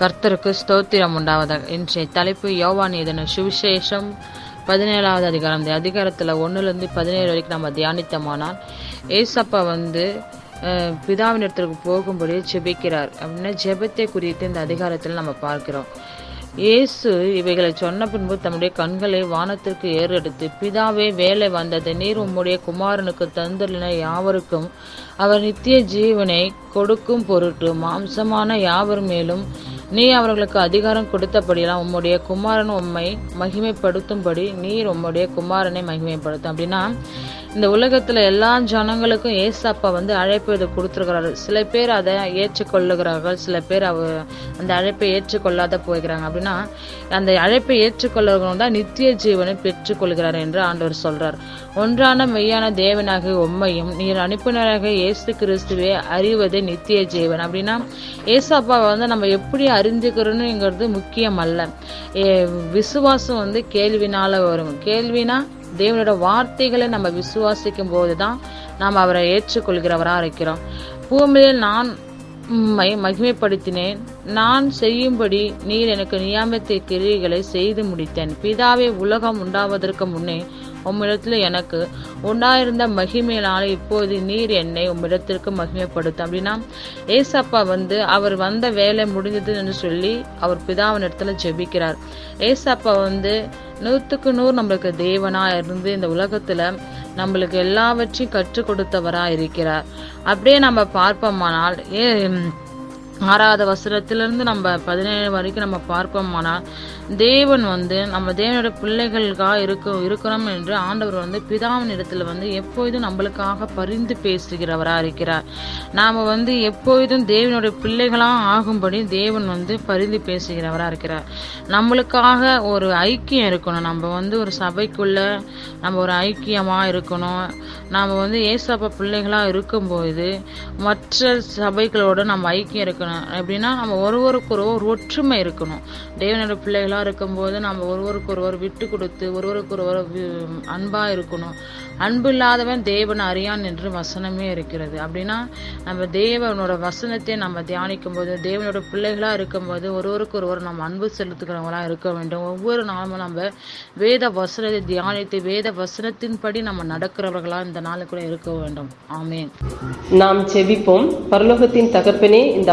கர்த்தருக்கு ஸ்தோத்திரம் உண்டாவதாக. இன்றைய தலைப்பு யோவான் இதன சுவிசேஷம் பதினேழாவது அதிகாரம். இந்த அதிகாரத்தில் ஒன்றுலேருந்து பதினேழு வரைக்கும் நம்ம தியானித்தோமானால் ஏசப்பா வந்து பிதாவின் இடத்திற்கு போகும்படி ஜெபிக்கிறார். அப்படின்னா ஜெபத்தை குறித்து இந்த அதிகாரத்தில் நம்ம பார்க்கிறோம். இயேசு இவைகளை சொன்ன பின்பு தம்முடைய கண்களை வானத்திற்கு ஏறெடுத்து பிதாவே வேலை வந்தது. நீர் உம்முடைய குமாரனுக்கு தந்தலின யாவருக்கும் அவர் நித்திய ஜீவனை கொடுக்கும் பொருட்டு மாம்சமான யாவர் மேலும் நீ அவர்களுக்கு அதிகாரம் கொடுத்தபடியெல்லாம் உம்முடைய குமாரன் உம்மை மகிமைப்படுத்தும்படி நீர் உம்முடைய குமாரனை மகிமைப்படுத்தும். அப்படின்னா இந்த உலகத்துல எல்லா ஜனங்களுக்கும் ஏசப்பா வந்து அழைப்பு இதை கொடுத்துருக்கிறாரு. சில பேர் அதை ஏற்றுக்கொள்ளுகிறார்கள் சில பேர் அவ அந்த அழைப்பை ஏற்றுக்கொள்ளாத போகிறாங்க. அப்படின்னா அந்த அழைப்பை ஏற்றுக்கொள்ளுகிறவங்க தான் நித்திய ஜீவனை பெற்றுக்கொள்கிறார் என்று ஆண்டவர் சொல்றார். ஒன்றான மெய்யான தேவனாக உம்மையும் நீர் அனுப்பினராக இயேசு கிறிஸ்துவே அறிவதே நித்திய ஜீவன். அப்படின்னா ஏசப்பாவை வந்து நம்ம எப்படி அறிந்துக்கிறோம்னுங்கிறது முக்கியம் அல்ல ஏ, விசுவாசம் வந்து கேள்வினால வரும். கேள்வினா தேவனோட வார்த்தைகளை நம்ம விசுவாசிக்கும் போதுதான் நாம் அவரை ஏற்றுக்கொள்கிறவராக இருக்கிறோம். பூமியில் நான் உம்மை மகிமைப்படுத்தினேன். நான் செய்யும்படி நீர் எனக்கு நியாமத்தை கிரியைகளை செய்து முடித்தேன். பிதாவே உலகம் உண்டாவதற்கு முன்னே உம்மிடத்தில் எனக்கு உண்டாயிருந்த மகிமையினால இப்போது நீர் என்னை உம்மிடத்திற்கு மகிமைப்படுத்தும். அப்படின்னா ஏசப்பா வந்து அவர் வந்த வேலை முடிஞ்சது என்று சொல்லி அவர் பிதாவின் இடத்துல ஜெபிக்கிறார். ஏசப்பா வந்து நூற்றுக்கு நூறு நம்மளுக்கு தேவனா இருந்து இந்த உலகத்துல நம்மளுக்கு எல்லாவற்றையும் கற்றுக் கொடுத்தவரா இருக்கிறார். அப்படியே நம்ம பார்ப்போமானால் ஏ ஆறாவது வசனத்திலிருந்து நம்ம பதினேழு வரைக்கும் நம்ம பார்ப்போமானால் தேவன் வந்து நம்ம தேவனோட பிள்ளைகளுக்காக இருக்க இருக்கிறோம் என்று ஆண்டவர் வந்து பிதாவின் இடத்துல வந்து எப்பொழுதும் நம்மளுக்காக பரிந்து பேசுகிறவராக இருக்கிறார். நாம் வந்து எப்பொழுதும் தேவனுடைய பிள்ளைகளாக ஆகும்படி தேவன் வந்து பரிந்து பேசுகிறவராக இருக்கிறார். நம்மளுக்காக ஒரு ஐக்கியம் இருக்கணும். நம்ம வந்து ஒரு சபைக்குள்ள நம்ம ஒரு ஐக்கியமாக இருக்கணும். நாம் வந்து ஏசப்பா பிள்ளைகளாக இருக்கும்போது மற்ற சபைகளோட நம்ம ஐக்கியம் இருக்கணும். எப்படின்னா நம்ம ஒருவருக்கு ஒரு ஒற்றுமை இருக்கணும். தேவனோட பிள்ளைகளாக இருக்கும்போது நம்ம ஒருவருக்கு ஒருவர் விட்டு கொடுத்து ஒருவருக்கு ஒருவர் வி- இருக்கணும். அன்பு இல்லாதவன் தேவன் அறியான் என்று வசனமே இருக்கிறது. அப்படின்னா நம்ம தேவனோட வசனத்தை நம்ம தியானிக்கும் போது தேவனோட பிள்ளைகளாக இருக்கும்போது ஒருவருக்கு ஒருவர் நம்ம அன்பு செலுத்துகிறவங்களா இருக்க வேண்டும். ஒவ்வொரு நாளும் நம்ம வேத வசனத்தை தியானித்து வேத வசனத்தின்படி நம்ம நடக்கிறவர்களாக இந்த நாளுக்குள்ள இருக்க வேண்டும். ஆமேன். நாம் செவிப்போம் பரலோகத்தின் தகப்பனே இந்த